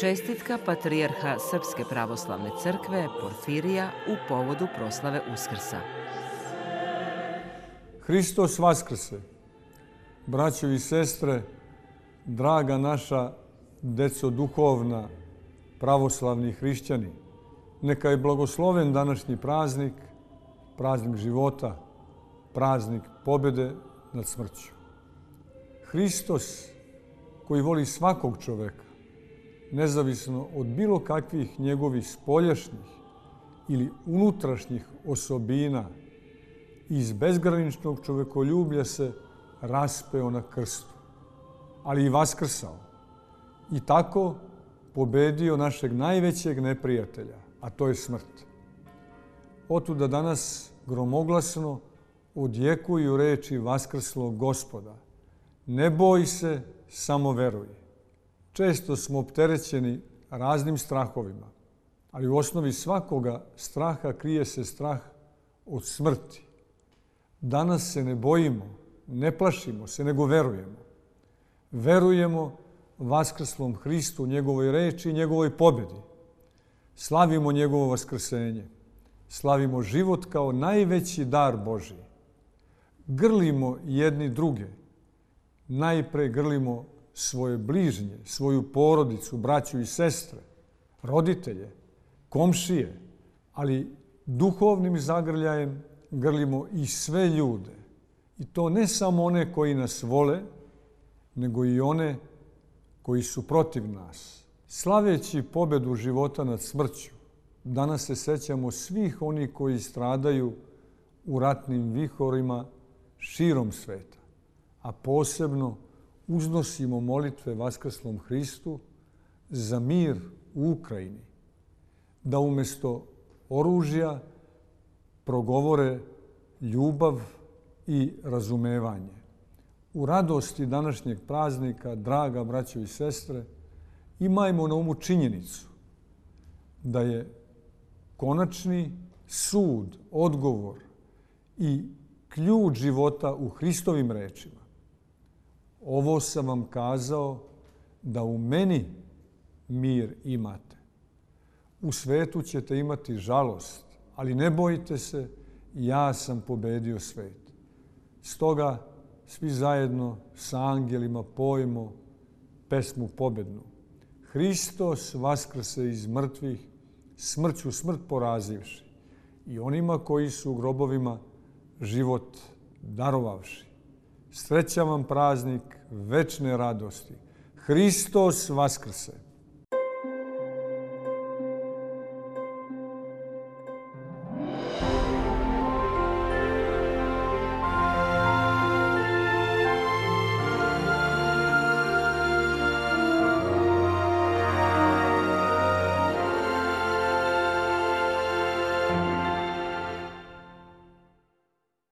Čestitka patrijarha Srpske pravoslavne crkve Porfirija u povodu proslave Uskrsa. Hristos Vaskrse, braćo i sestre, draga naša deco duhovna, pravoslavni hrišćani, neka je blagosloven današnji praznik, praznik života, praznik pobjede nad smrću. Hristos koji voli svakog čoveka, nezavisno od bilo kakvih njegovih spoljašnjih ili unutrašnjih osobina, iz bezgraničnog čovekoljublja se raspeo na krstu, ali i vaskrsao. I tako pobedio našeg najvećeg neprijatelja, a to je smrt. Otuda danas gromoglasno odjekuju reči vaskrslog gospoda. Ne boj se, samo veruj. Često smo opterećeni raznim strahovima, ali u osnovi svakoga straha krije se strah od smrti. Danas se ne bojimo, ne plašimo se, nego verujemo. Verujemo vaskrslom Hristu, njegovoj reči i njegovoj pobjedi. Slavimo njegovo vaskrsenje. Slavimo život kao najveći dar Božiji. Grlimo jedni druge. Najpre grlimo svoje bližnje, svoju porodicu, braću i sestre, roditelje, komšije, ali duhovnim zagrljajem grlimo i sve ljude. I to ne samo one koji nas vole, nego i one koji su protiv nas. Slaveći pobedu života nad smrću, danas se sećamo svih onih koji stradaju u ratnim vihorima širom sveta, a posebno uznosimo molitve Vaskrslom Hristu za mir u Ukrajini, da umjesto oružja progovore ljubav i razumevanje. U radosti današnjeg praznika, draga braćo i sestre, imajmo na umu činjenicu da je konačni sud, odgovor i ključ života u Hristovim rečima. Ovo sam vam kazao da u meni mir imate. U svetu ćete imati žalost, ali ne bojite se, ja sam pobedio svet. Stoga svi zajedno sa angelima pojmo pesmu pobednu. Hristos vaskrse iz mrtvih, smrću smrt porazivši i onima koji su u grobovima život darovavši. Srećan vam praznik večne radosti. Hristos vaskrse.